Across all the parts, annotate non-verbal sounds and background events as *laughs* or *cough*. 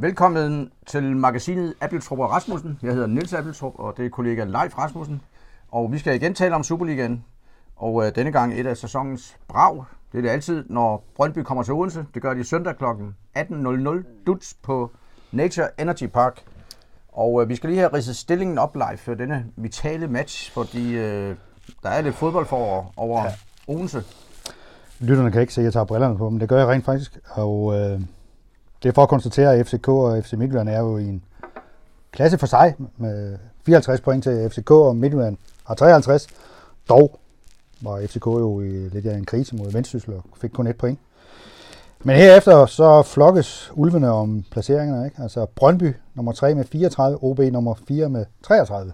Velkommen til magasinet Appeltrup og Rasmussen. Jeg hedder Nils Appeltrup, og det er kollega Leif Rasmussen. Og vi skal igen tale om Superligaen. Og øh, denne gang et af sæsonens brag. Det er det altid, når Brøndby kommer til Odense. Det gør de søndag kl. 18.00 Duts på Nature Energy Park. Og øh, vi skal lige have ridset stillingen op live for denne vitale match, fordi øh, der er lidt fodbold for over ja. Odense. Lytterne kan ikke se, at jeg tager brillerne på, men det gør jeg rent faktisk. Og øh, det er for at konstatere, at FCK og FC Midtjylland er jo i en klasse for sig med 54 point til FCK, og Midtjylland har 53. Dog var FCK jo i lidt af en krise mod Vendsyssel og fik kun et point. Men herefter så flokkes ulvene om placeringerne. Ikke? Altså Brøndby nummer 3 med 34, OB nummer 4 med 33.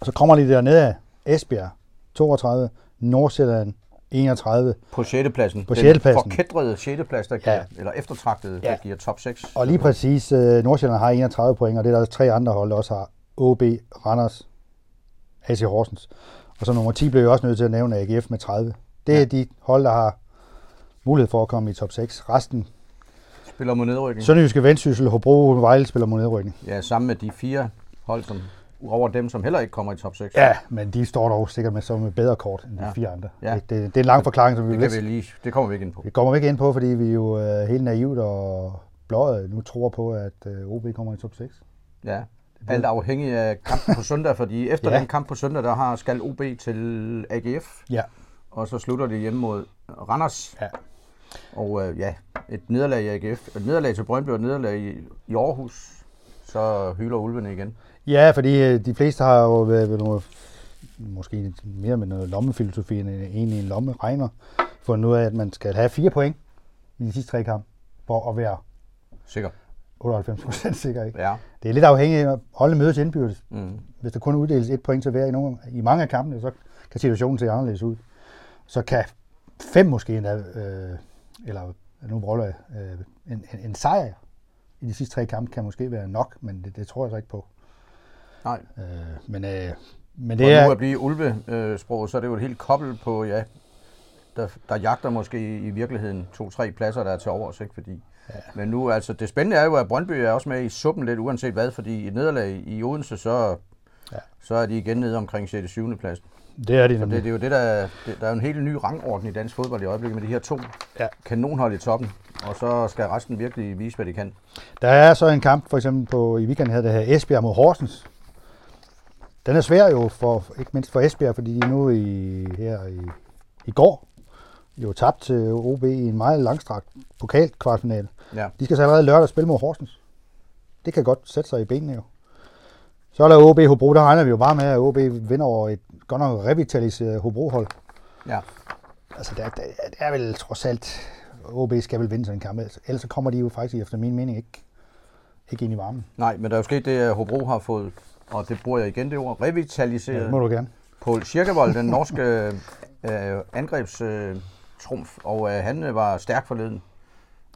Og så kommer de dernede af Esbjerg 32, Nordsjælland 31. På 6. pladsen. På 6. pladsen. Den forkædrede 6. plads, der giver, ja. eller eftertragtede, ja. der giver top 6. Og lige præcis, uh, Nordsjælland har 31 point, og det er der tre andre hold, der også har. OB, Randers, AC Horsens. Og så nummer 10 blev jeg også nødt til at nævne AGF med 30. Det er ja. de hold, der har mulighed for at komme i top 6. Resten spiller mod nedrykning. Sønderjyske Vendsyssel, Hobro, Vejle spiller mod nedrykning. Ja, sammen med de fire hold, som over dem, som heller ikke kommer i top 6. Ja, men de står dog sikkert med som et bedre kort end de ja. fire andre. Ja. Det, det, er en lang forklaring, som vi det, kan vi lige, det kommer vi ikke ind på. Det kommer vi ikke ind på, fordi vi jo uh, helt naivt og blåret nu tror på, at øh, OB kommer i top 6. Ja, alt afhængig af kampen på søndag, fordi *laughs* efter ja. den kamp på søndag, der har skal OB til AGF. Ja. Og så slutter det hjemme mod Randers. Ja. Og uh, ja, et nederlag i AGF, et nederlag til Brøndby og et nederlag i, i Aarhus, så hylder ulvene igen. Ja, fordi øh, de fleste har jo været ved noget, måske mere med noget lommefilosofi end egentlig en lomme regner, for nu af, at man skal have fire point i de sidste tre kampe, for at være sikker. 98 procent sikker, ikke? Ja. Det er lidt afhængigt af holde mødes indbyrdes. Mm. Hvis der kun uddeles et point til hver i, nogle, i mange af kampene, så kan situationen se anderledes ud. Så kan fem måske endda, øh, eller nu roller øh, en, en, en sejr i de sidste tre kampe kan måske være nok, men det, det tror jeg så ikke på. Nej. Øh, men, øh, men det er... nu at blive ulvesprog, så er det jo et helt kobbel på, ja, der, der jagter måske i virkeligheden to-tre pladser, der er til overs, ikke? Fordi, ja. Men nu, altså, det spændende er jo, at Brøndby er også med i suppen lidt, uanset hvad, fordi et nederlag i Odense, så, ja. så er de igen nede omkring 6. 7. pladsen. Det er de nemlig. Det, det er jo det, der, det, der er en helt ny rangorden i dansk fodbold i øjeblikket med de her to ja. kanonhold i toppen, og så skal resten virkelig vise, hvad de kan. Der er så en kamp, for eksempel på, i weekenden her, der hedder Esbjerg mod Horsens, den er svær jo, for, ikke mindst for Esbjerg, fordi de nu i, her i, i går jo tabt til OB i en meget langstrakt pokalt kvartfinale. Ja. De skal så allerede lørdag spille mod Horsens. Det kan godt sætte sig i benene jo. Så er der OB Hobro, der regner vi jo bare med, at OB vinder over et godt nok revitaliseret Hobro-hold. Ja. Altså, det er, det er vel trods alt, OB skal vel vinde sådan en kamp, ellers så kommer de jo faktisk efter min mening ikke, ikke ind i varmen. Nej, men der er jo sket det, at Hobro har fået og det bruger jeg igen det ord, revitaliseret. Ja, det må du gerne. Paul Schirkevold, den norske *laughs* øh, angrebstrumf, øh, og øh, han øh, var stærk forleden.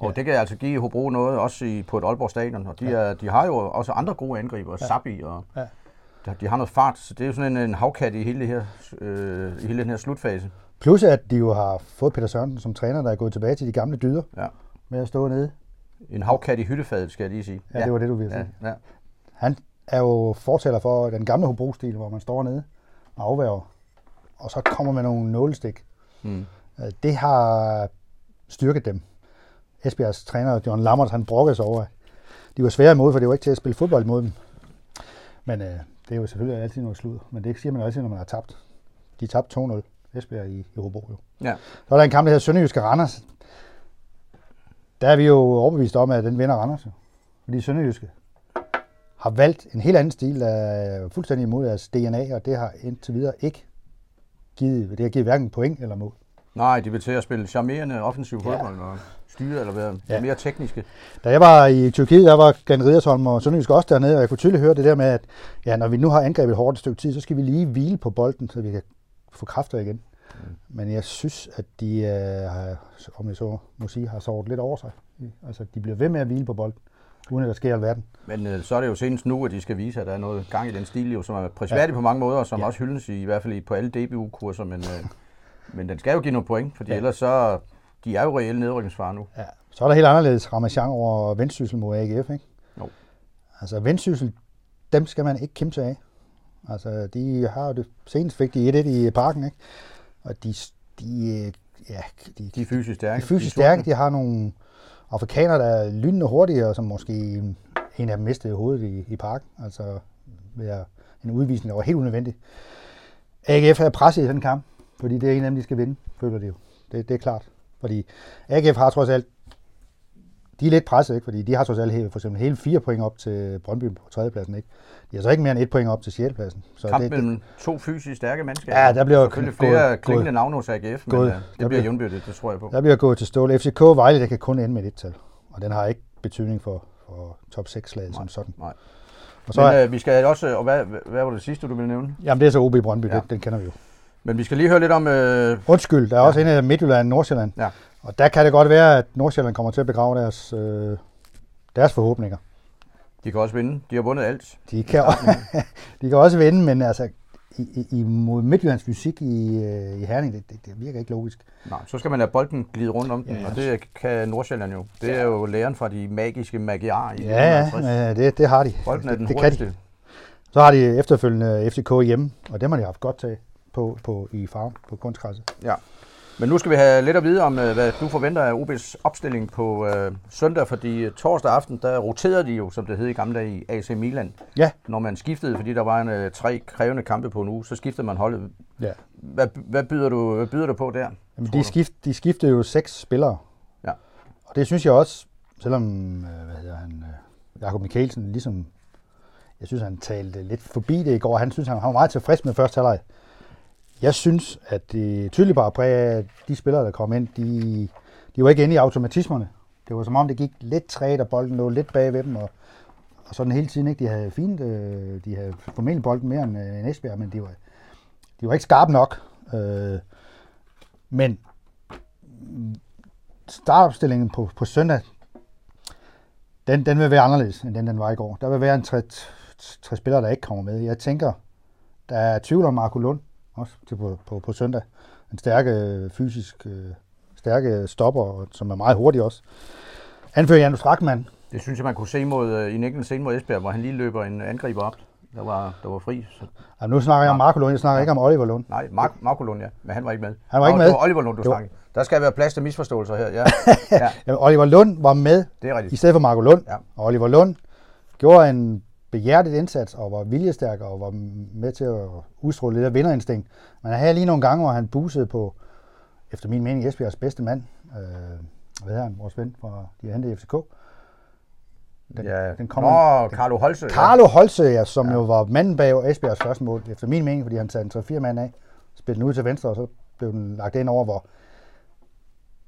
Og ja. det kan altså give Hobro noget, også i, på et Aalborg stadion. Og de, ja. er, de har jo også andre gode angriber, ja. Sabi, og ja. de, de har noget fart. Så det er jo sådan en, en havkat i hele, det her, øh, i hele den her slutfase. Plus at de jo har fået Peter Sørensen som træner, der er gået tilbage til de gamle dyder ja. med at stå nede. En havkat i hyttefadet, skal jeg lige sige. Ja, ja. det var det, du ville sige. Ja. Ja. Han er jo fortæller for den gamle Hobro-stil, hvor man står nede og afværger, og så kommer med nogle nålestik. Mm. Øh, det har styrket dem. Esbjergs træner, John Lammers, han brokkede sig over, de var svære imod, for det var ikke til at spille fodbold imod dem. Men øh, det er jo selvfølgelig altid noget slud. Men det siger man altid, når man har tabt. De tabte 2-0 Esbjerg i, i Hobro. Jo. Ja. Så er der en kamp, der hedder Sønderjyske Randers. Der er vi jo overbevist om, at den vinder Randers. Fordi Sønderjyske har valgt en helt anden stil, der er fuldstændig imod deres DNA, og det har indtil videre ikke givet, det har givet hverken point eller mål. Nej, de vil til at spille charmerende offensiv fodbold ja. og styre eller være ja. mere tekniske. Da jeg var i Tyrkiet, der var Glenn Ridersholm og Sønderjysk også dernede, og jeg kunne tydeligt høre det der med, at ja, når vi nu har angrebet hårdt et stykke tid, så skal vi lige hvile på bolden, så vi kan få kræfter igen. Mm. Men jeg synes, at de, øh, om jeg så må sige, har sovet lidt over sig. Altså, de bliver ved med at hvile på bolden uden at der sker alverden. Men øh, så er det jo senest nu, at de skal vise, at der er noget gang i den stil, jo, som er prisværdig ja. på mange måder, og som ja. også hyldes i, i hvert fald på alle DBU-kurser, men, øh, *laughs* men den skal jo give nogle point, fordi ja. ellers så de er jo reelle nedrykningsfare nu. Ja. Så er der helt anderledes Ramachan over Vendsyssel mod AGF, ikke? Jo. Altså Vendsyssel, dem skal man ikke kæmpe sig af. Altså, de har jo det senest fik de 1-1 i parken, ikke? Og de, de, ja, de, De er fysisk stærke. de er fysisk sultne. stærke. De har nogle afrikanere, der er lynende hurtige, og som måske en af dem mistede hovedet i, i parken. Altså, ved en udvisning, der var helt unødvendig. AGF er presset i den kamp, fordi det er en af dem, de skal vinde, føler de jo. Det, det er klart. Fordi AGF har trods alt, de er lidt presset, ikke? fordi de har trods alt for eksempel hele fire point op til Brøndby på tredjepladsen. Ikke? De har så ikke mere end et point op til sjettepladsen. Så Kamp det, det, mellem to fysisk stærke mandskaber. Ja, der bliver jo Selvfølgelig flere gået- klingende navne hos AGF, men gået- øh, der det bliver bliver- jævnbyrdigt, det tror jeg på. Der bliver gået til stål. FCK Vejle, der kan kun ende med et tal. Og den har ikke betydning for, for top 6-slaget som sådan. Nej. Og så Men er, øh, vi skal også, og hvad, hvad var det sidste, du ville nævne? jamen det er så OB Brøndby, Ja. ja. den, den kender vi jo. Men vi skal lige høre lidt om, øh, Undskyld, der er ja. også en af Midtjylland og Nordsjælland. Ja. Og der kan det godt være, at Nordsjælland kommer til at begrave deres, øh, deres forhåbninger. de kan også vinde. De har vundet alt. De kan, *laughs* de kan også vinde, men altså, i, i, mod Midtjyllands fysik i, øh, i Herning, det, det, det virker ikke logisk. Nej, så skal man lade bolden glide rundt om den, Ja, og det kan Nordsjælland jo. Det er jo læren fra de magiske magiarer i Ja, 1950. ja, det, det har de. Bolden er den det, det kan de. Så har de efterfølgende FCK hjemme, og dem har de haft godt tag på, på i farven på kunstgræsset. Ja. Men nu skal vi have lidt at vide om, øh, hvad du forventer af OB's opstilling på øh, søndag, fordi torsdag aften, der roterede de jo, som det hed i gamle dage, i AC Milan. Ja. Når man skiftede, fordi der var en, øh, tre krævende kampe på en uge, så skiftede man holdet. Ja. Hvad, hvad, byder, du, hvad byder du på der? Jamen, de, skift, de skiftede jo seks spillere. Ja. Og det synes jeg også, selvom øh, hvad hedder han, øh, Jakob Mikkelsen, ligesom, jeg synes, han talte lidt forbi det i går. Han synes, han, han var meget tilfreds med første halvleg. Jeg synes, at det tydeligt bare præg af, at de spillere, der kom ind, de, de var ikke inde i automatismerne. Det var som om, det gik lidt træt, og bolden lå lidt bag ved dem, og, og sådan hele tiden. Ikke? De havde fint, øh, de havde formentlig bolden mere end, øh, end Esbjerg, men de var, de var ikke skarpe nok. Øh, men startopstillingen på, på søndag, den, den vil være anderledes, end den, den var i går. Der vil være en tre, tre spillere, der ikke kommer med. Jeg tænker, der er tvivl om Marco Lund også til på, på, på søndag. En stærke, fysisk øh, stærke stopper, som er meget hurtig også. Anfører Janus Strakman. Det synes jeg, man kunne se mod, øh, i en enkelt scene mod Esbjerg, hvor han lige løber en angriber op, der var, der var fri. Så, Jamen, nu snakker jeg om Marco Lund, jeg snakker ikke om Oliver Lund. nej, Mark, Marco Lund, ja, men han var ikke med. Han var ikke med? Det var Oliver Lund, du Jo. snakkede. Der skal være plads til misforståelser her, ja. *laughs* ja Jamen, Oliver Lund var med det er i rigtigt. stedet for Marco Lund. Ja. Og Oliver Lund gjorde en behjertet indsats og var viljestærk og var med til at udstråle lidt af vinderinstinkt. Men han havde lige nogle gange, hvor han busede på, efter min mening, Esbjergs bedste mand. Øh, hvad hedder han? Vores ven fra de hentet i FCK. Den, ja. den kommer, Nå, Carlo Holse. Carlo Holse, som Ja. ja. jo var manden bag Esbjergs første mål, efter min mening, fordi han satte en 3-4 mand af, spillede den ud til venstre, og så blev den lagt ind over, hvor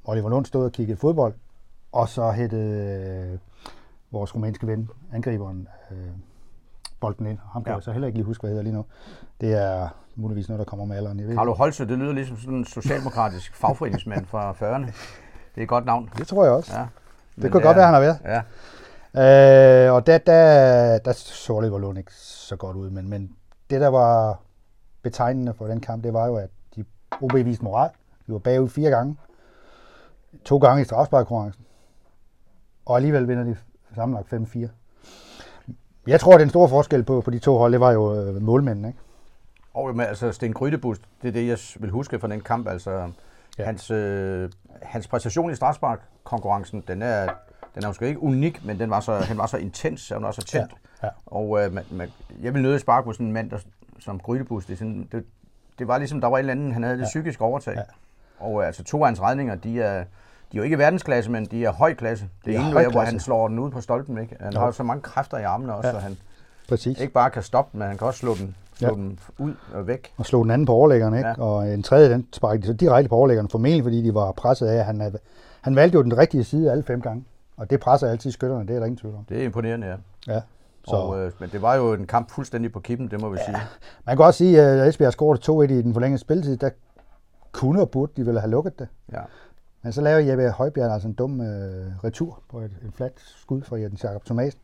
Oliver Lund stod og kiggede fodbold, og så hættede øh, vores rumænske ven, angriberen, øh, bolden ind. Ham kan Ja. jeg så heller ikke lige huske, hvad hedder lige nu. Det er muligvis noget, der kommer med alderen. Jeg ved Carlo. Holse, det lyder ligesom sådan en socialdemokratisk *laughs* fagforeningsmand fra 40'erne. Det er et godt navn. Det tror jeg også. Ja. Men Det kunne godt være, han har været. Ja, Øh, og der, der, der så Oliver ikke så godt ud, men, men det, der var betegnende for den kamp, det var jo, at de OB viste moral. De var bagud fire gange. To gange i strafsparkkonkurrencen. Og alligevel vinder de sammenlagt 5-4. Jeg tror, at den store forskel på, på de to hold, det var jo øh, målmændene. Ikke? og med, altså Sten Grydebust, det er det, jeg vil huske fra den kamp. Altså, ja. Ja. hans, øh, hans præstation i strafspark-konkurrencen, den er, den er måske ikke unik, men den var så, han var så intens, og han var så tændt. Ja, ja. Og øh, man, man, jeg vil nødt sparke på sådan en mand, der, som Grydebust. Det, sådan, det, det var ligesom, der var et eller andet, han havde det psykiske overtag. Ja. Og øh, altså to af hans redninger, de er, de er jo ikke verdensklasse, men de er høj klasse. Det er er ene hvor han slår den ud på stolpen. Ikke? Han Jo. har jo så mange kræfter i armene også, Ja. så han Præcis. ikke bare kan stoppe den, men han kan også slå den, slå Ja. den ud og væk. Og slog den anden på overlæggeren, ikke? Ja. Ja. Og en tredje, den sparkede de så direkte på overlæggeren, formentlig fordi de var presset af, at han, havde, han valgte jo den rigtige side alle fem gange. Og det presser altid skytterne, det er der ingen tvivl om. Det er imponerende, ja. Ja. Så, Og, øh, men det var jo en kamp fuldstændig på kippen, det må vi ja. sige. Man kan også sige, at Esbjerg scorede 2-1 i den forlængede spilletid, der kunne og burde de vel have lukket det. Ja. Men så laver Jeppe Højbjerg altså en dum øh, retur på et, et fladt skud fra Jens Jakob Thomasen.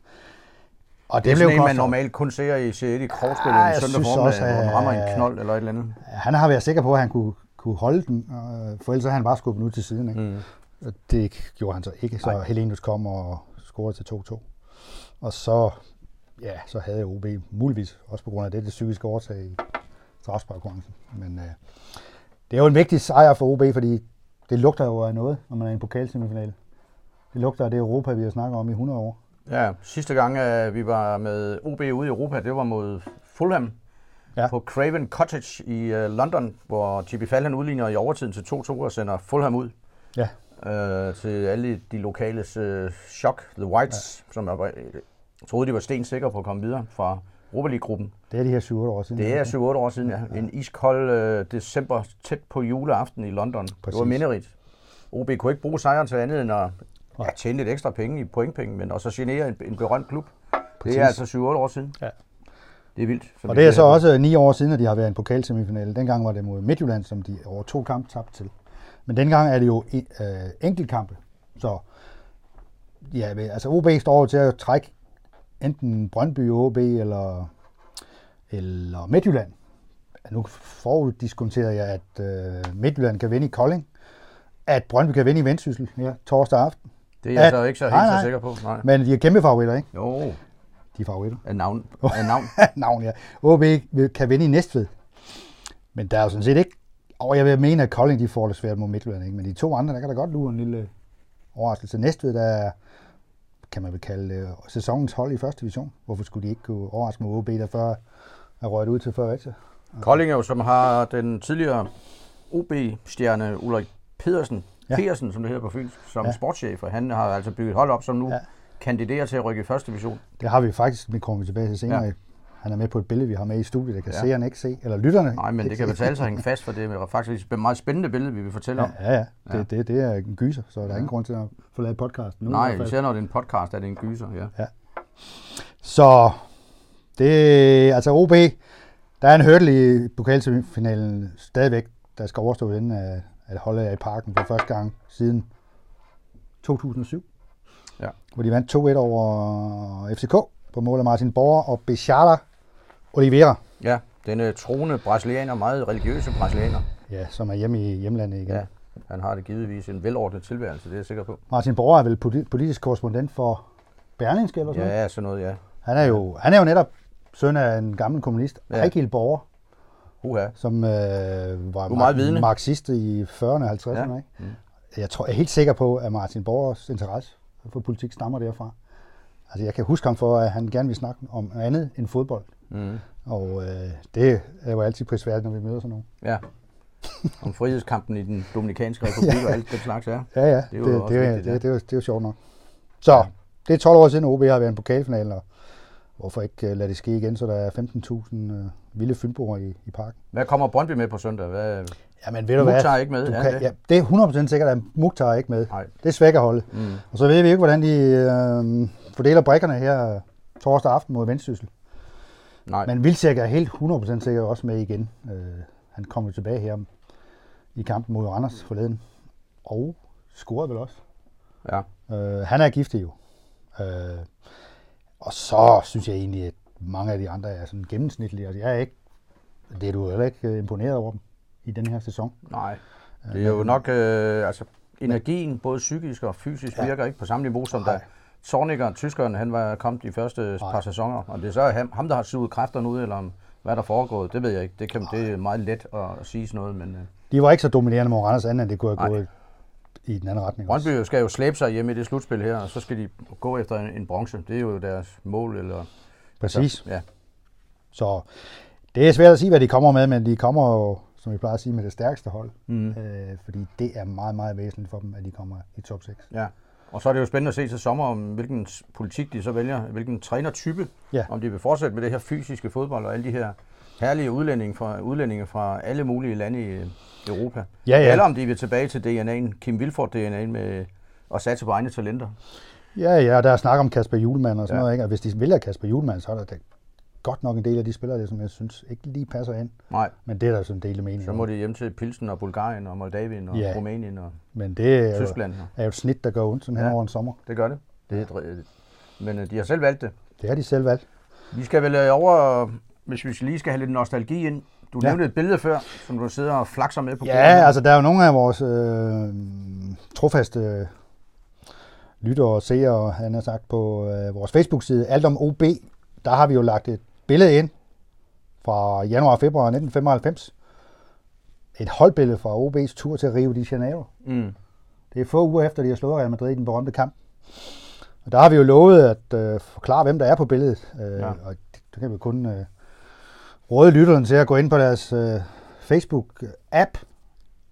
Og Det er sådan en, man normalt kun ser i C1 i krogsspillet Ah, en søndag formiddag, også, hvor den rammer en knold eller et eller andet. Han har været sikker på, at han kunne, kunne holde den, øh, for ellers er han bare skubbet ud til siden. Ikke? Mm. Det gjorde han så ikke, så Nej. Helenius kom og scorede til 2-2. Og så, ja, så havde OB muligvis, også på grund af det, det psykiske overtag i strafsparkkonkurrencen. Men øh, det er jo en vigtig sejr for OB, fordi det lugter jo af noget, når man er i en pokalsemifinale. Det lugter af det Europa, vi har snakket om i 100 år. Ja, sidste gang øh, vi var med OB ude i Europa, det var mod Fulham Ja. på Craven Cottage i øh, London, hvor Chippy Fallen udligner i overtiden til 2-2 og sender Fulham ud Ja, øh, til alle de lokales øh, chok, The Whites, ja. som jeg troede, de var stensikre på at komme videre fra Europa League-gruppen. det er de her 7-8 år siden. Det er 7-8 år siden, ja. En iskold øh, december tæt på juleaften i London. Præcis. Det var minderigt. OB kunne ikke bruge sejren til andet end at ja, tjene lidt ekstra penge i pointpenge, men også genere en, en berømt klub. Præcis. Det er altså 7-8 år siden. Ja. Det er vildt. Og det er så også ni år siden, at de har været i en pokalsemifinale. Dengang var det mod Midtjylland, som de over to kampe tabte til. Men dengang er det jo en- øh, enkeltkampe. Så ja, altså OB står over til at trække enten Brøndby OB eller, eller Midtjylland. Nu foruddiskonterer jeg, at øh, Midtjylland kan vinde i Kolding, at Brøndby kan vinde i Vendsyssel ja, torsdag aften. Det er jeg at- så ikke så helt Nej, så nej. sikker på. Nej. Men de er kæmpe favoritter, ikke? Jo, De er favoritter. af navn. *laughs* Af navn. navn, ja. OB kan vinde i Næstved. Men der er jo sådan set ikke... Og jeg vil mene, at Kolding de får det svært mod Midtjylland, ikke? Men de to andre, der kan der godt lure en lille overraskelse. Næstved, der er, kan man vel kalde øh, sæsonens hold i første division. Hvorfor skulle de ikke kunne overraske mod OB, der før er røget ud til Fredericia? Kolding jo, som har den tidligere OB-stjerne Ulrik Pedersen, Ja. Pedersen, som det hedder på fynsk, som Ja. sportschef, og han har altså bygget hold op, som nu ja. kandiderer til at rykke i første division. Det har vi faktisk, vi kommer tilbage til senere. Ja. Ja. Han er med på et billede, vi har med i studiet, det kan ja. Ja. seerne ikke se, eller lytterne. Nej, men det kan betale sig at hænge fast, for det er faktisk et meget spændende billede, vi vil fortælle Ja, om. ja, ja. Ja. Det, det, det er en gyser, så der er ingen grund til at forlade podcasten nu. Nej, især når det er en podcast, er det en gyser, ja. Så det altså OB, der er en hurdle i pokalsemifinalen stadigvæk, der skal overstå inden at, at holde af i parken for første gang siden 2007. Ja. Hvor de vandt 2-1 over FCK på mål af Martin Borger og Bechata Oliveira, Ja, denne troende brasilianer, meget religiøse brasilianer. ja, som er hjemme i hjemlandet igen. Ja, han har det givetvis en velordnet tilværelse, det er jeg sikker på. Martin Borger er vel poli- politisk korrespondent for Berlingske eller sådan noget? Ja, sådan noget, ja. Han er jo, han er jo netop søn af en gammel kommunist, ja. Ja. Ejgil Borger. Uha. som øh, var Du meget vidende. marxist i 40'erne og 50'erne. Ja. Ja. Ikke? Jeg, tror, jeg er helt sikker på, at Martin Borgers interesse for politik stammer derfra. Altså, jeg kan huske ham for, at han gerne vil snakke om andet end fodbold. Mm. Og øh, det er jo altid prisværdigt, når vi møder sådan nogen. Ja. Om frihedskampen i den Dominikanske *laughs* Republik og alt det slags, ja. Ja, ja, Det det, er jo det, det, vigtigt, det, ja. det, det, er det er jo sjovt nok. Så, det er 12 år siden, OB har været en pokalfinale, og hvorfor ikke øh, lade det ske igen, så der er 15.000 øh, vilde fynboer i, i parken. Hvad kommer Brøndby med på søndag? Hvad? Jamen, ved du hvad? Mukhtar er ikke med, Du er kan, det? ja, det er 100% sikkert, at Mukhtar er ikke med. Nej. Det svækker holdet. Mm. Og så ved vi ikke, hvordan de øh, fordeler brikkerne her torsdag aften mod Vendsyssel. Nej. Men Vilcek er helt 100% sikkert også med igen. Øh, han kommer tilbage her i kampen mod Randers forleden. Og scorede vel også. Ja. Øh, han er giftig jo. Øh, og så synes jeg egentlig, at mange af de andre er sådan gennemsnitlige. Altså, jeg er ikke, det er du heller ikke øh, imponeret over dem i den her sæson. Nej. Det er jo nok, øh, altså energien, både psykisk og fysisk, Ja. virker ikke på samme niveau som Nej. da Zorniger, tyskeren, han var kommet de første Nej. par sæsoner. Og det er så ham, ham, der har suget kræfterne ud, eller om, hvad der foregår, det ved jeg ikke. Det, kan, det er meget let at sige sådan noget, men øh, De var ikke så dominerende mod Randers, andet end det kunne have gået i den anden retning. også. Brøndby skal jo slæbe sig hjem i det slutspil her, og så skal de gå efter en, en bronze. Det er jo deres mål, eller... Præcis. Ja, Så det er svært at sige, hvad de kommer med, men de kommer jo, som vi plejer at sige, med det stærkeste hold. mm. Øh, fordi det er meget, meget væsentligt for dem, at de kommer i top 6. ja. Og så er det jo spændende at se til sommer, om hvilken politik de så vælger, hvilken trænertype, Ja. om de vil fortsætte med det her fysiske fodbold og alle de her herlige udlændinge fra, udlændinge fra alle mulige lande i øh, Europa. Ja, ja. Eller om de vil tilbage til DNA'en, Kim Vilfort DNA'en med at satse på egne talenter. Ja, ja, og der er snak om Kasper Julemand og sådan ja. Noget, ikke? Og hvis de vælger Kasper Julemand, så er der godt nok en del af de spillere, der, som jeg synes ikke lige passer ind. Nej, Men det er der sådan en del af mening. så må de hjem til Pilsen og Bulgarien og Moldavien og Ja. Rumænien og Men det er jo, Tyskland. er jo et snit, der går ondt sådan her Ja. over en sommer. Det gør det. det er, dre- men øh, de har selv valgt det. Det har de selv valgt. Vi skal vel øh, over, hvis vi lige skal have lidt nostalgi ind, Du Ja. nævnte et billede før, som du sidder og flakser med på Ja, her. altså der er jo nogle af vores øh, trofaste lyttere og seere, han har sagt på øh, vores Facebook-side, alt om OB, der har vi jo lagt et billede ind fra januar og februar 1995. Et holdbillede fra OB's tur til Rio de Janeiro. Mm. Det er få uger efter, de har slået Real Madrid i den berømte kamp. Og der har vi jo lovet at øh, forklare, hvem der er på billedet. Øh, Ja. Og det, det kan vi kun øh, råde lytteren til at gå ind på deres øh, Facebook-app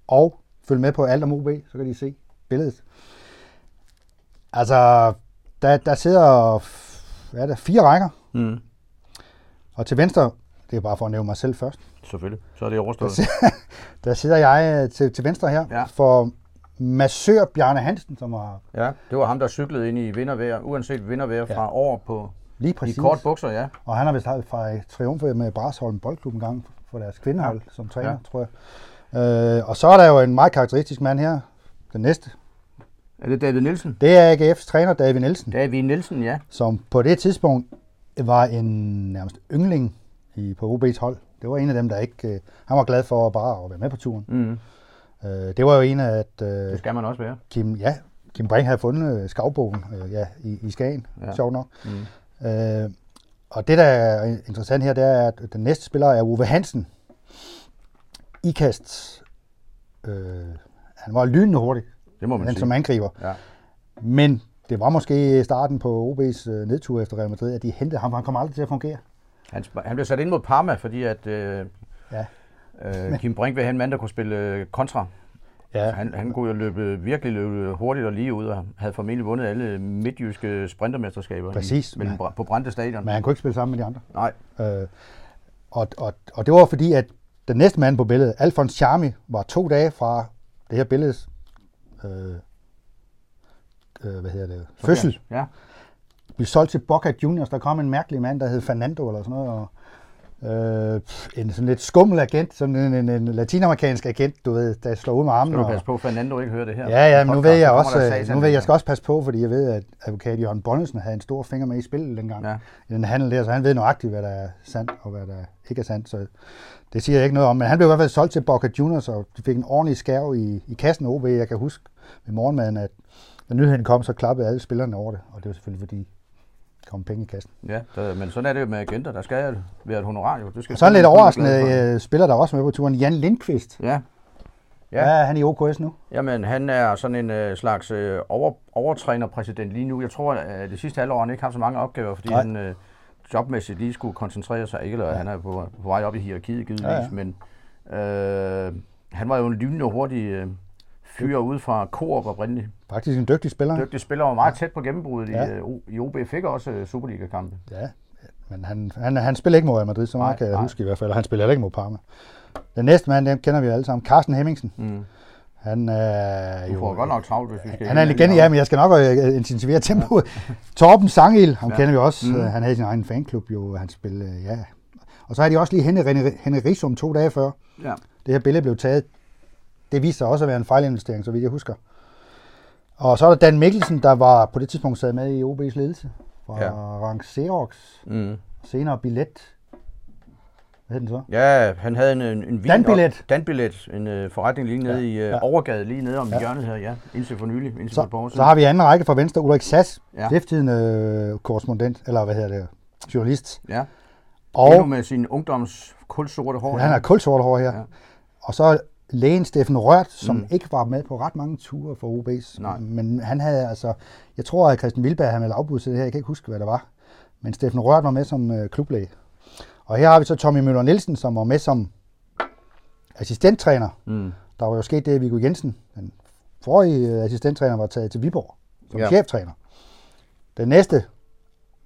og følge med på alt om OB, så kan de se billedet. Altså, der, der sidder hvad er det, fire rækker, Mm. Og til venstre, det er bare for at nævne mig selv først, Selvfølgelig. Så er det overstået. *laughs* der sidder jeg øh, til, til venstre her Ja. for massør Bjarne Hansen, som har Ja, det var ham, der cyklede ind i vindervejr, uanset vindervejr fra Ja. over på lige i præcis. kort bukser, ja. Og han har vist haft fra triumfer med Brasholm Boldklub en gang for deres kvindehold ja. som træner, ja. tror jeg. Øh, og så er der jo en meget karakteristisk mand her, den næste. Er det David Nielsen? Det er AGF's træner, David Nielsen, David Nielsen, ja. som på det tidspunkt var en nærmest yngling i, på OB's hold. Det var en af dem, der ikke... Øh, han var glad for bare at være med på turen. Mm. Øh, det var jo en af, at øh, Det skal man også være. Kim, ja, Kim Brink havde fundet øh, skavbogen øh, ja, i, i Skagen, Ja. sjovt nok. Mm. Øh, og det, der er interessant her, det er, at den næste spiller er Uwe Hansen. Ikast. Øh, han var lynende hurtig, Det må man han sige. som angriber. Ja. Men det var måske starten på OB's øh, nedtur efter Real Madrid, at de hentede ham, for han kom aldrig til at fungere. Han, han blev sat ind mod Parma, fordi at øh, Ja. øh, Kim Brink vil have en mand, der kunne spille øh, kontra. Ja. Han, han kunne jo løbe, virkelig løbe hurtigt og lige ud, og havde formentlig vundet alle midtjyske sprintermesterskaber Præcis. Bra- på Brande Stadion. Men han kunne ikke spille sammen med de andre. Nej, Øh, og, og, og det var fordi, at den næste mand på billedet, Alfons Charmi, var to dage fra det her billedes øh, øh, hvad hedder det, fødsel. Ja. blev solgt til Boca Juniors. Der kom en mærkelig mand, der hed Fernando eller sådan noget. Og, øh, en sådan lidt skummel agent, sådan en, en, en latinamerikansk agent, du ved, der slår ud med armen. Skal du passe på, Fernando ikke hører det her? Ja, ja, men nu ved jeg også, øh, nu ved jeg skal også passe på, fordi jeg ved, at advokat Jørgen Bonnesen havde en stor finger med i spillet dengang. Ja. I den handel der, så han ved nøjagtigt, hvad der er sandt og hvad der ikke er sandt. Så det siger jeg ikke noget om. Men han blev i hvert fald solgt til Boca Juniors, og de fik en ordentlig skærv i, i kassen OB. Jeg kan huske ved morgenmaden, at da nyheden kom, så klappede alle spillerne over det. Og det var selvfølgelig fordi, der kom penge i kassen. Ja, der, men sådan er det jo med agenter. Der skal være et honorar jo. Du skal Og så en lidt overraskende øh, spiller, der også med på turen, Jan Lindqvist. Ja, Ja. Ja. han er i OKS nu. Jamen, han er sådan en øh, slags øh, over, overtrænerpræsident lige nu. Jeg tror, at det sidste halvår har han ikke haft så mange opgaver, fordi Nej. han øh, jobmæssigt lige skulle koncentrere sig. Ikke, eller ja. han er på, på vej op i hierarkiet, givetvis. Ja, ja. Men øh, han var jo en lynende hurtig øh, fyr ude fra Coop oprindeligt. Faktisk en dygtig spiller. Dygtig spiller og meget tæt på gennembruddet Ja. i, øh, O- i OB. Fik også øh, Superliga-kampe. Ja, men han, han, han spiller ikke mod Real Madrid, så meget Nej, kan jeg nej. huske i hvert fald, han spiller heller ikke mod Parma. Den næste mand, den kender vi alle sammen, Carsten Hemmingsen. Mm. Han er Du jo... får godt nok travlt, hvis vi skal... Han er en legende, ja, men jeg skal nok øh, intensivere tempoet. *laughs* Torben Sangil, ham Ja. kender vi også. Mm. Han havde sin egen fanklub jo, han spillede, ja. Og så har de også lige hentet René, René Risum to dage før. Ja. Det her billede blev taget. Det viste sig også at være en fejlinvestering, så vidt jeg husker. Og så er der Dan Mikkelsen, der var på det tidspunkt sad med i OB's ledelse. Fra Ja. ja. Rank Xerox. Mm. Senere Billet. Hvad hed den så? Ja, han havde en, en, en vin Danbillet. Danbillet, en øh, forretning lige nede Ja, i øh, ja. Overgade, lige nede om Ja. hjørnet her, ja. Indtil for nylig, indtil for et Så, siden. så har vi anden række fra venstre, Ulrik Sass, Ja. ja. stiftidende øh, korrespondent, eller hvad hedder det, journalist. Ja, Og endnu med sin ungdoms kulsorte hår. han har kulsort hår her. Ja. Ja. Og så lægen Steffen Rørt, som Mm. ikke var med på ret mange ture for OB's. Nej. Men han havde altså, jeg tror at Christian Vilberg havde afbudt til det her, jeg kan ikke huske, hvad det var. Men Steffen Rørt var med som øh, klublæge. Og her har vi så Tommy Møller Nielsen, som var med som assistenttræner. Mm. Der var jo sket det, at Viggo Jensen, den forrige øh, assistenttræner, var taget til Viborg som Ja. cheftræner. Den næste,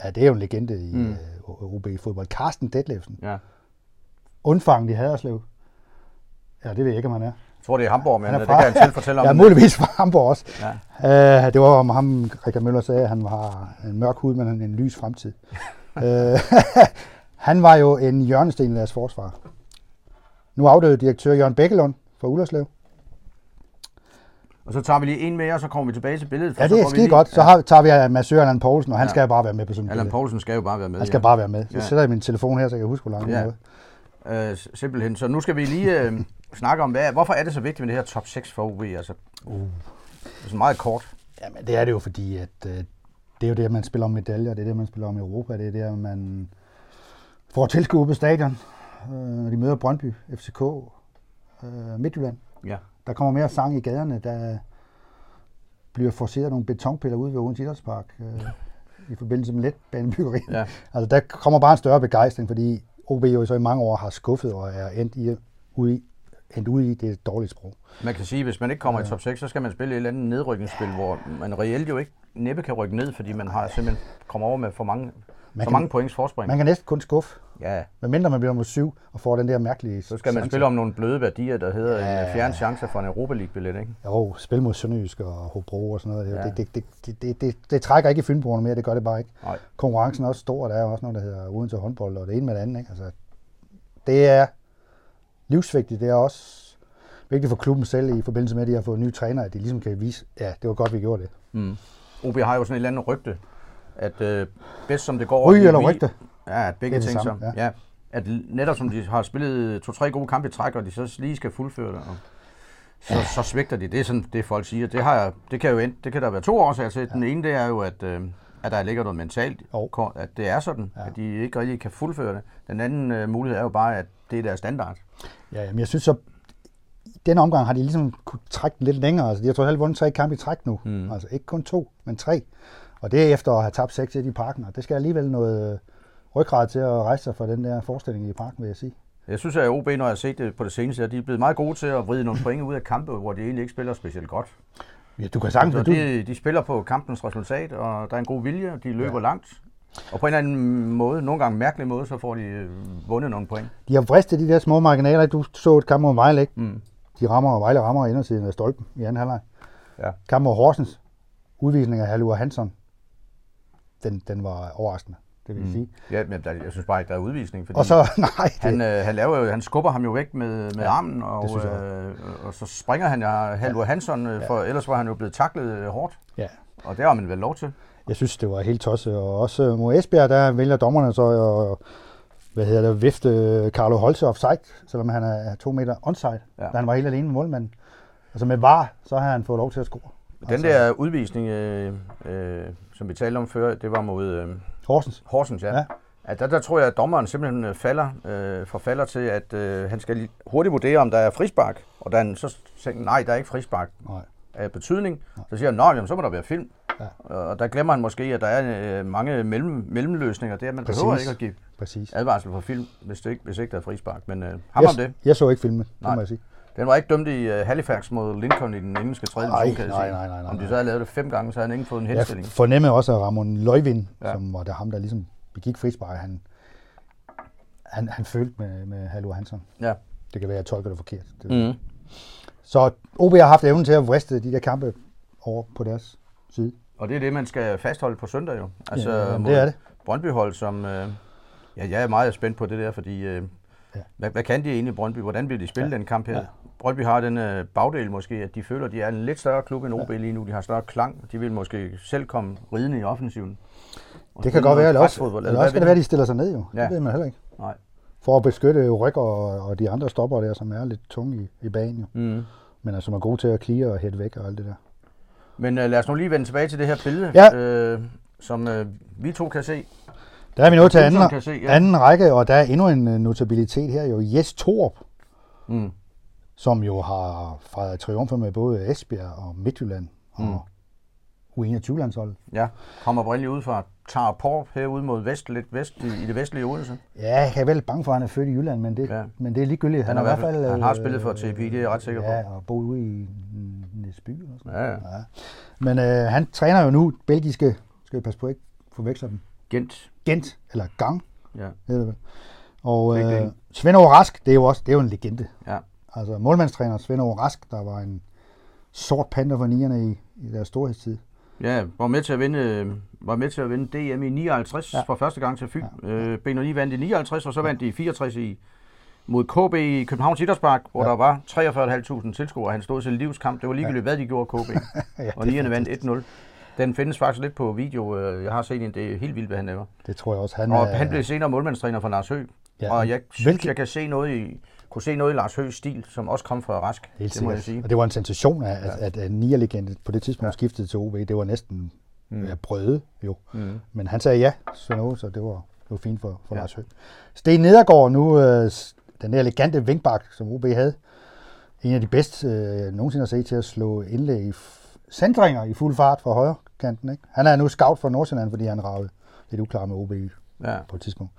ja, det er jo en legende i Mm. OB-fodbold. Carsten Detlevsen. Ja. Undfangen i Haderslev. Ja, det ved jeg ikke, om han er. Jeg tror, det er Hamburg, men Han er det fra- kan han selv fortælle om. Ja, muligvis fra Hamburg også. Ja. Uh, det var om ham, Richard Møller sagde, at han har en mørk hud, men han en lys fremtid. uh, *laughs* han var jo en hjørnesten i deres forsvar. Nu afdøde direktør Jørgen Bækkelund fra Ullerslev. Og så tager vi lige en mere, og så kommer vi tilbage til billedet. for Ja, det er skide lige- godt. Så har, tager vi af Massør Allan Poulsen, og han Ja. skal bare være med på sådan Allan. Poulsen skal jo bare være med. Han skal ja. bare være med. Så Ja. sætter jeg min telefon her, så jeg kan huske, hvor langt Ja. er. Øh, simpelthen. Så nu skal vi lige øh, snakke om, hvad, hvorfor er det så vigtigt med det her top 6 for OB? Altså, Uh. det er sådan meget kort. Jamen, det er det jo, fordi at, øh, det er jo det, man spiller om medaljer, det er det, man spiller om Europa, det er det, man får tilskuer på stadion. Øh, de møder Brøndby, FCK, øh, Midtjylland. Ja. Der kommer mere sang i gaderne, der bliver forceret nogle betonpiller ud ved Odense Idrætspark øh, *laughs* i forbindelse med letbanebyggeri. Ja. Altså, der kommer bare en større begejstring, fordi OB jo så i mange år har skuffet og er endt, i, ude i, endt ude i det er et dårligt sprog. Man kan sige, at hvis man ikke kommer i top 6, så skal man spille et eller andet nedrykningsspil, hvor man reelt jo ikke næppe kan rykke ned, fordi man har simpelthen kommer over med for mange, for kan- mange points forspring. Man kan næsten kun skuffe, Ja, medmindre man bliver nummer syv og får den der mærkelige så skal man chance. spille om nogle bløde værdier, der hedder Ja. en fjern chance for en Europa League-billet, ikke? Jo, spil mod Sønderjysk og Hobro og sådan noget. Det, Ja. ja. det, det, det, det, det, det, det, trækker ikke i Fynboerne mere, det gør det bare ikke. Nej. Konkurrencen er også stor, der er også noget, der hedder uden til håndbold, og det ene med det andet. Ikke? Altså, det er livsvigtigt. Det er også vigtigt for klubben selv i forbindelse med, at de har fået nye træner, at de ligesom kan vise, ja, det var godt, vi gjorde det. Mm. OB har jo sådan et eller andet rygte, at øh, bedst som det går... Ryg eller vi- rygte? Ja, at begge Det er ting så. Ja. ja. ja. At netop som de har spillet to-tre gode kampe i træk, og de så lige skal fuldføre det, og så, så svigter de. Det er sådan, det folk siger. Det, har jeg, det, kan jo end, det kan der være to årsager til. Den ene, det er jo, at, øh, at der ligger noget mentalt, ko- at det er sådan, ja. at de ikke rigtig kan fuldføre det. Den anden øh, mulighed er jo bare, at det er deres standard. Ja, men jeg synes så, i denne omgang har de ligesom kunne trække den lidt længere. Altså, de har trods alt vundet tre kampe i træk nu. Mm. Altså ikke kun to, men tre. Og det er efter at have tabt seks i parken. Og det skal alligevel noget øh, ryggrad til at rejse sig for den der forestilling i parken, vil jeg sige. Jeg synes, at OB, når jeg har set det på det seneste, at de er blevet meget gode til at vride nogle point ud af kampe, hvor de egentlig ikke spiller specielt godt. Ja, du kan sagtens, Så du, de, de spiller på kampens resultat, og der er en god vilje, og de løber ja. langt. Og på en eller anden måde, nogle gange mærkelig måde, så får de øh, vundet nogle point. de har vristet de der små marginaler. Du så et kamp mod Vejle, ikke? Mm. De rammer, og Vejle rammer ind til stolpen i anden halvleg. Ja. Kamp mod Horsens. Udvisning af Halvur Hansson. Den, den var overraskende, det vil jeg mm. sige. Ja, men der, jeg synes bare ikke, der er udvisning, fordi Og så, *laughs* nej, det, han, øh, han, laver jo, han skubber ham jo væk med, med ja, armen, og, øh, og så springer han ja, Halvor Hansson, øh, for ellers var han jo blevet taklet øh, hårdt, ja. og det har man vel lov til. Jeg synes, det var helt tosset. Og også mod Esbjerg, der vælger dommerne så at hvad hedder det, vifte Carlo Holse offside, selvom han er to meter onside, Ja. da han var helt alene med målmanden. Altså med VAR, så har han fået lov til at score. Den altså, der udvisning, øh, øh, som vi talte om før, det var mod øh, Horsens. Horsens, ja. ja. At der, der tror jeg, at dommeren simpelthen øh, falder, øh, forfalder til, at øh, han skal hurtigt vurdere, om der er frispark. Og da han så tænker, nej, der er ikke frispark Nej. af betydning, så siger han, nej, jamen, så må der være film. Ja. Og der glemmer han måske, at der er øh, mange mellem, mellemløsninger der. Man behøver Præcis. ikke at give Præcis. advarsel for film, hvis, det ikke, hvis ikke der er frispark. Men øh, ham om Jeg, det. jeg så ikke filmen, det Nej. må jeg sige. Den var ikke dømt i uh, Halifax mod Lincoln i den engelske tredje Nej, division, kan jeg nej, nej, nej, nej, Om de så havde lavet det fem gange, så havde han ikke fået en Jeg henstilling. fornemmede også, at Ramon Løjvind, Ja. som var der ham, der ligesom begik frispark, han, han, han følte med, med Halvor Hansson. Ja. Det kan være, at jeg tolker det forkert. Det, Mm. Så OB har haft evnen til at vriste de der kampe over på deres side. Og det er det, man skal fastholde på søndag jo. Altså, Ja, det er det. Brøndby-hold, som... Øh, ja, jeg er meget spændt på det der, fordi... Øh, Ja. hvad, hvad kan de egentlig, Brøndby? Hvordan vil de spille Ja. den kamp her? Ja. Brøndby har den øh, bagdel måske, at de føler, at de er en lidt større klub end OB lige nu. De har større klang. De vil måske selv komme ridende i offensiven. Og Det kan godt være, eller også, eller hvad også vil det være, at de stiller sig ned jo. Ja. Det ved man heller ikke. Nej. For at beskytte rykker og, og de andre stopper der, som er lidt tunge i, i banen jo. Mm. Men altså, som er gode til at clear og hætte væk og alt det der. Men øh, lad os nu lige vende tilbage til det her billede, Ja. øh, som øh, vi to kan se. Der er vi nået til anden, kan se, ja. anden række, og der er endnu en øh, notabilitet her jo. Jes Torp, Mm. som jo har fejret triumfer med både Esbjerg og Midtjylland og Mm. U21-landsholdet. Ja, kommer oprindeligt ud fra Tarporp herude mod vest, lidt vest i, i det vestlige Odense. Ja, jeg er vel bange for, at han er født i Jylland, men det, Ja. ja. men det er ligegyldigt. Han er har i hvert fald- han har spillet for TPI, det er jeg ret sikker på. Ja, og boet ude i Næsby. Og sådan Ja, ja. ja. Men øh, han træner jo nu belgiske, skal vi passe på ikke forveksle dem, Gent. Gent, eller Gang, Ja. hedder det vel. Og øh. Svend Aage Rask, det er jo også det er jo en legende. Ja. Altså målmandstræner Svend Aage Rask, der var en sort panter for nierne i, i deres storhedstid. Ja, var med til at vinde, var med til at vinde DM i 59 ja. For første gang til Fyn. Ja. Øh, B9 vandt i 59, og så vandt de i 64 i, mod KB i Københavns Idrætspark, hvor ja. Der var 43.500 tilskuere. Han stod til livskamp. Det var ligegyldigt, ja. hvad de gjorde KB. *laughs* ja, og nierne vandt 1-0. Den findes faktisk lidt på video. Øh, Jeg har set en, det er helt vildt, hvad han laver. Det tror jeg også. Han, Og er, han blev senere målmandstræner for Lars Høgh Ja, og jeg synes, hvilke- jeg kan se noget i, kunne se noget i Lars Høghs stil, som også kom fra Rask. Helt det må jeg sige. Og det var en sensation, at, ja. at, at Nia-legende på det tidspunkt ja. skiftede til OB. Det var næsten mm. ja, brøde jo. Mm. Men han sagde ja, Svend Aage, så det var, det var fint for, for Ja. Lars Høgh. Sten Nedergaard nu, øh, den der elegante vinkbak, som OB havde. En af de bedste, øh, nogensinde har set til at slå indlæg i centringer i fuld fart fra højre kanten. Ikke? Han er nu scout for Nordsjælland, fordi han ravede lidt uklar med OB Ja. på et tidspunkt.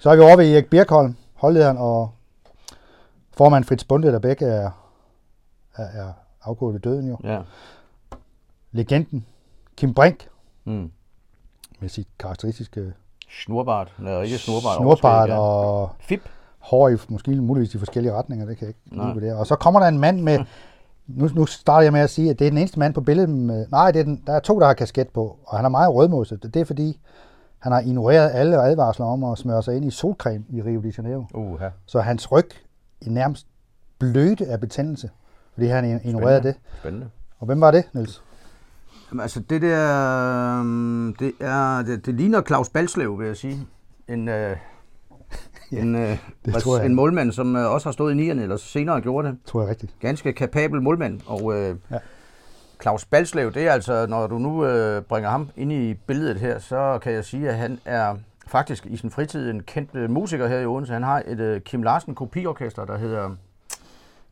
Så er vi over ved Erik Birkholm, holdlederen, og formand Fritz Bunde, der begge er, er, er afgået ved døden jo. ja. Legenden Kim Brink, Mm. med sit karakteristiske Snurbart. Nej, ikke snurbart. snorbart overskæg, ja. og Fip. hår i måske muligvis i forskellige retninger, det kan jeg ikke lide på det. Og så kommer der en mand med, *laughs* nu, nu starter jeg med at sige, at det er den eneste mand på billedet med, nej, det er den, der er to, der har kasket på, og han er meget rødmoset. Det er fordi, han har ignoreret alle advarsler om at smøre sig ind i solcreme i Rio de Janeiro. Uh, ja. Så hans ryg nærmest blødte af betændelse, fordi han ignorerede det. Spændende. Og hvem var det, Niels? Jamen, altså, det der, øhm, det er, det, det ligner Claus Balslev, vil jeg sige. En, øh, *laughs* en, øh, det tror jeg. en målmand, som øh, også har stået i nierne, eller senere gjorde det. Tror jeg rigtigt. Ganske kapabel målmand. Og øh, Ja. Claus Balslev, det er altså, når du nu øh, bringer ham ind i billedet her, så kan jeg sige, at han er faktisk i sin fritid en kendt øh, musiker her i Odense. Han har et øh, Kim Larsen kopiorkester, der hedder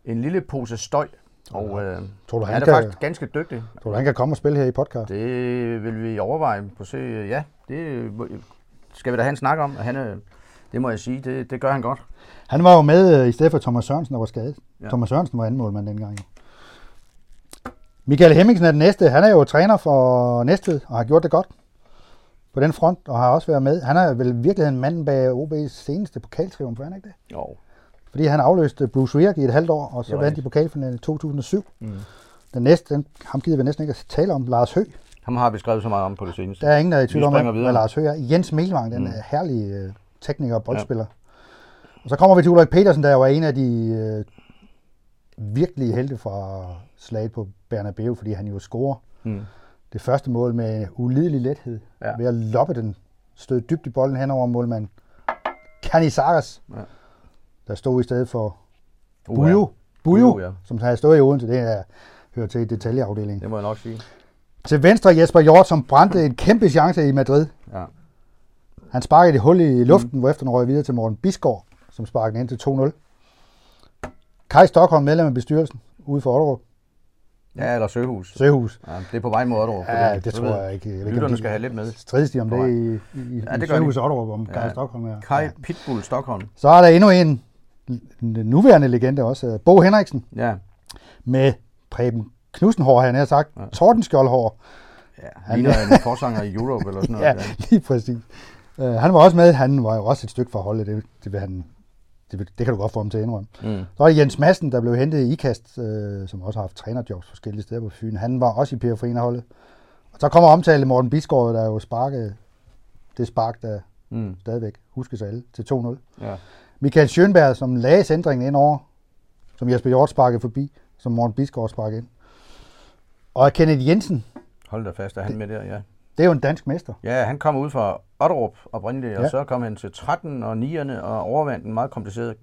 En lille pose støj. Og øh, Tror du, han han er kan, faktisk ganske dygtig. tror du, han kan komme og spille her i podcast? Det vil vi overveje på se. Ja, det skal vi da have en snak om. Og Han er, det må jeg sige, det, det gør han godt. Han var jo med øh, i stedet for Thomas Sørensen, der var skadet. Ja. Thomas Sørensen var anden målmand dengang. Michael Hemmingsen er den næste. Han er jo træner for Næstved og har gjort det godt på den front, og har også været med. Han er vel i virkeligheden manden bag OB's seneste pokaltriumf, er han ikke det? Jo. Fordi han afløste Bruce Wirk i et halvt år, og så vandt de pokalfinalen i 2007. Mm. Den næste, den, ham gider vi næsten ikke at tale om, Lars Høgh. Ham har vi skrevet så meget om på det seneste. Der er ingen, der er i tvivl Vi om, hvad. Lars Høgh er. Jens Melvang, den Mm. herlige øh, tekniker og boldspiller. Og så kommer vi til Ulrik Petersen, der var en af de øh, virkelige helte fra slaget på Bernabeu, fordi han jo scorer Mm. Det første mål med ulidelig lethed. Ja. Ved at loppe den, støde dybt i bolden hen over målmand Canizares, Ja. der stod i stedet for Uh, Bujo, ja. Bujo, Bujo, ja. som havde stået i Odense. Det er, hører til i detaljeafdelingen. Det må jeg nok sige. Til venstre Jesper Hjort, som brændte en kæmpe chance i Madrid. Ja. Han sparkede et hul i luften, mm. hvorefter den røg videre til Morten Bisgaard, som sparkede ind til 2-0. Kai Stockholm, medlem af bestyrelsen, ude for Otterup. Ja, eller Søhus. Søhus. Ja, det er på vej mod Otterup. Ja, det tror jeg ikke. Jeg Lytterne skal have lidt med. Strides de om det i, i, Ja, i det gør Søhus og Otterup, om Kai Ja. Stockholm er. Kai Ja. Pitbull Stockholm. Så er der endnu en, en nuværende legende også, Bo Henriksen, Ja. med Preben Knudsenhår, han har sagt, Ja. Tordenskjoldhår. ja. Han- Ligner en forsanger i Europe eller sådan *laughs* noget. Ja, lige præcis. Uh, han var også med, han var jo også et stykke for holdet, det, det, vil han, det, det kan du godt få ham til at indrømme. Mm. Så er det Jens Madsen, der blev hentet i IKAST, øh, som også har haft trænerjobs forskellige steder på Fyn. Han var også i periferien Og så kommer omtale Morten Bisgaard, der jo sparkede det spark, der Mm. stadigvæk huskes alle, til 2-0. Ja. Michael Schönberg, som lagde centringen ind over, som Jesper Hjort sparkede forbi, som Morten Bisgaard sparkede ind. Og Kenneth Jensen, Hold da fast, er han med der, ja. det er jo en dansk mester. Ja, han kom ud fra Otterup oprindeligt, og Ja. så kom han til 13 og 9'erne og overvandt en meget kompliceret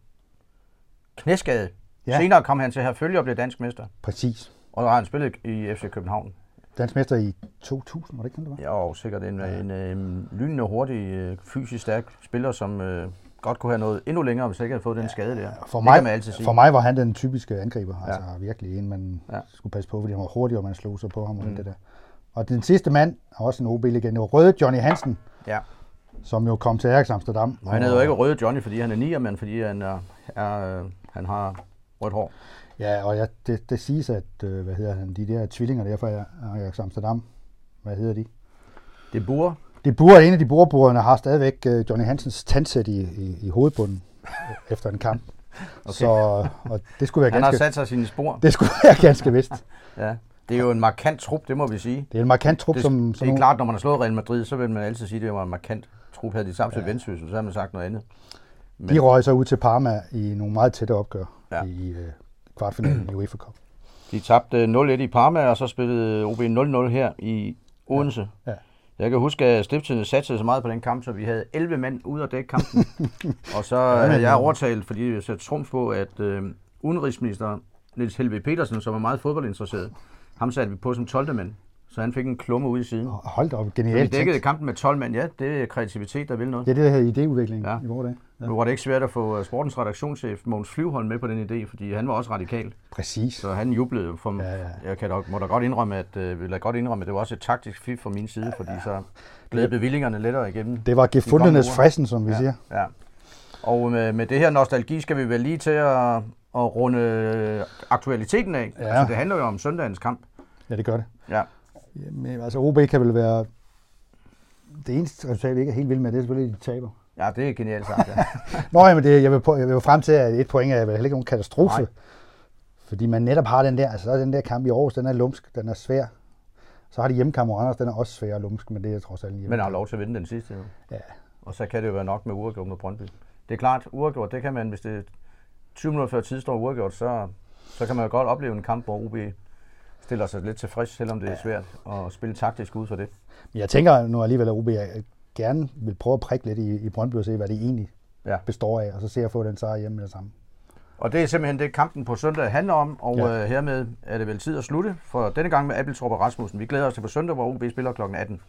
knæskade. Ja. Ja. Senere kom han til Herfølge og blev dansk mester. Præcis. Og der har han spillet i FC København. Dansk mester i 2000, var det ikke sådan, det var? Ja, og sikkert en, ja. en, en lynende hurtig, øh, fysisk stærk spiller, som øh, godt kunne have noget endnu længere, hvis han ikke havde fået den skade der. For mig, altid sige. for mig var han den typiske angriber. Ja. Altså virkelig en, man Ja. ja. skulle passe på, fordi han var hurtig, og man slog sig på ham og Mm. det der. Og den sidste mand er også en OB-legende, det var Røde Johnny Hansen, Ja. som jo kom til Ajax Amsterdam. Og han hedder jo ikke Røde Johnny, fordi han er nier, men fordi han, er, er, øh, han har rødt hår. Ja, og ja, det, det siges, at øh, hvad hedder han, de der tvillinger der fra Ajax Amsterdam, hvad hedder de? Det bur. Det bur, en af de burbrugerne har stadigvæk øh, Johnny Hansens tandsæt i, i, i hovedbunden efter en kamp. *laughs* Okay. Så og det skulle være Han har ganske, sat sig sine spor. det skulle være ganske vist. Ja. Det er jo en markant trup, det må vi sige. Det er en markant trup, Det, som, det som er klart, når man har slået Real Madrid, så vil man altid sige, at det var en markant trup. Havde de samtidig ja. Vendsyssel, så har man sagt noget andet. Men, De røg så ud til Parma i nogle meget tætte opgør Ja. ja. i øh, kvartfinalen i UEFA Cup. de tabte 0-1 i Parma, og så spillede OB 0-0 her i Odense. Ja. Jeg kan huske, at Stiftstidende satte så meget på den kamp, så vi havde 11 mænd ud af dække kampen. *laughs* og så havde jeg overtalt, fordi jeg satte trumf på, at øh, udenrigsminister Niels Helve Petersen, som er meget fodboldinteresseret, ham satte vi på som 12. mand. Så han fik en klumme ud i siden. Hold da op, Vi genialt dækkede tænkt. kampen med 12 mand. Ja, det er kreativitet, der vil noget. Det er det, der hedder idéudvikling Ja. i vores dag. Ja. Nu var det ikke svært at få øh, sportens redaktionschef Mogens Flyvholm med på den idé, fordi han var også radikal. Præcis. Så han jublede jo for Ja, ja. Jeg kan da, må da godt indrømme, at, øh, vil godt indrømme, at det var også et taktisk fif fra min side, fordi så gled bevillingerne lettere igennem. Det var gefundenes fressen, som vi ja, siger. Ja. Og med, med det her nostalgi skal vi vel lige til at, at runde øh, aktualiteten af. Ja. Altså, det handler jo om søndagens kamp. Ja, det gør det. Ja. Jamen, altså OB kan vel være... Det eneste resultat, vi ikke er helt vilde med, det er selvfølgelig, at de taber. ja, det er genialt sagt. Ja. *laughs* Nå, jamen det, jeg, vil på, jeg vil frem til, at et point er vel heller ikke nogen katastrofe. Nej. Fordi man netop har den der, altså så er den der kamp i Aarhus, den er lumsk, den er svær. Så har de hjemmekamp mod Randers, den er også svær og lumsk, men det er trods alt en Men har lov til at vinde den sidste. Jo. Ja. Og så kan det jo være nok med uafgjort mod Brøndby. Det er klart, uafgjort, det kan man, hvis det 20 minutter før tid står uafgjort, så, så kan man jo godt opleve en kamp, hvor OB stiller sig lidt tilfreds, selvom det er svært at spille taktisk ud for det. Men jeg tænker nu alligevel, at OB er- gerne vil prøve at prikke lidt i, i Brøndby og se, hvad det egentlig Ja. består af, og så se at få den sejr hjemme med det samme. Og det er simpelthen det, kampen på søndag handler om, og Ja. øh, hermed er det vel tid at slutte for denne gang med Abeltrup og Rasmussen. Vi glæder os til på søndag, hvor OB spiller kl. 18.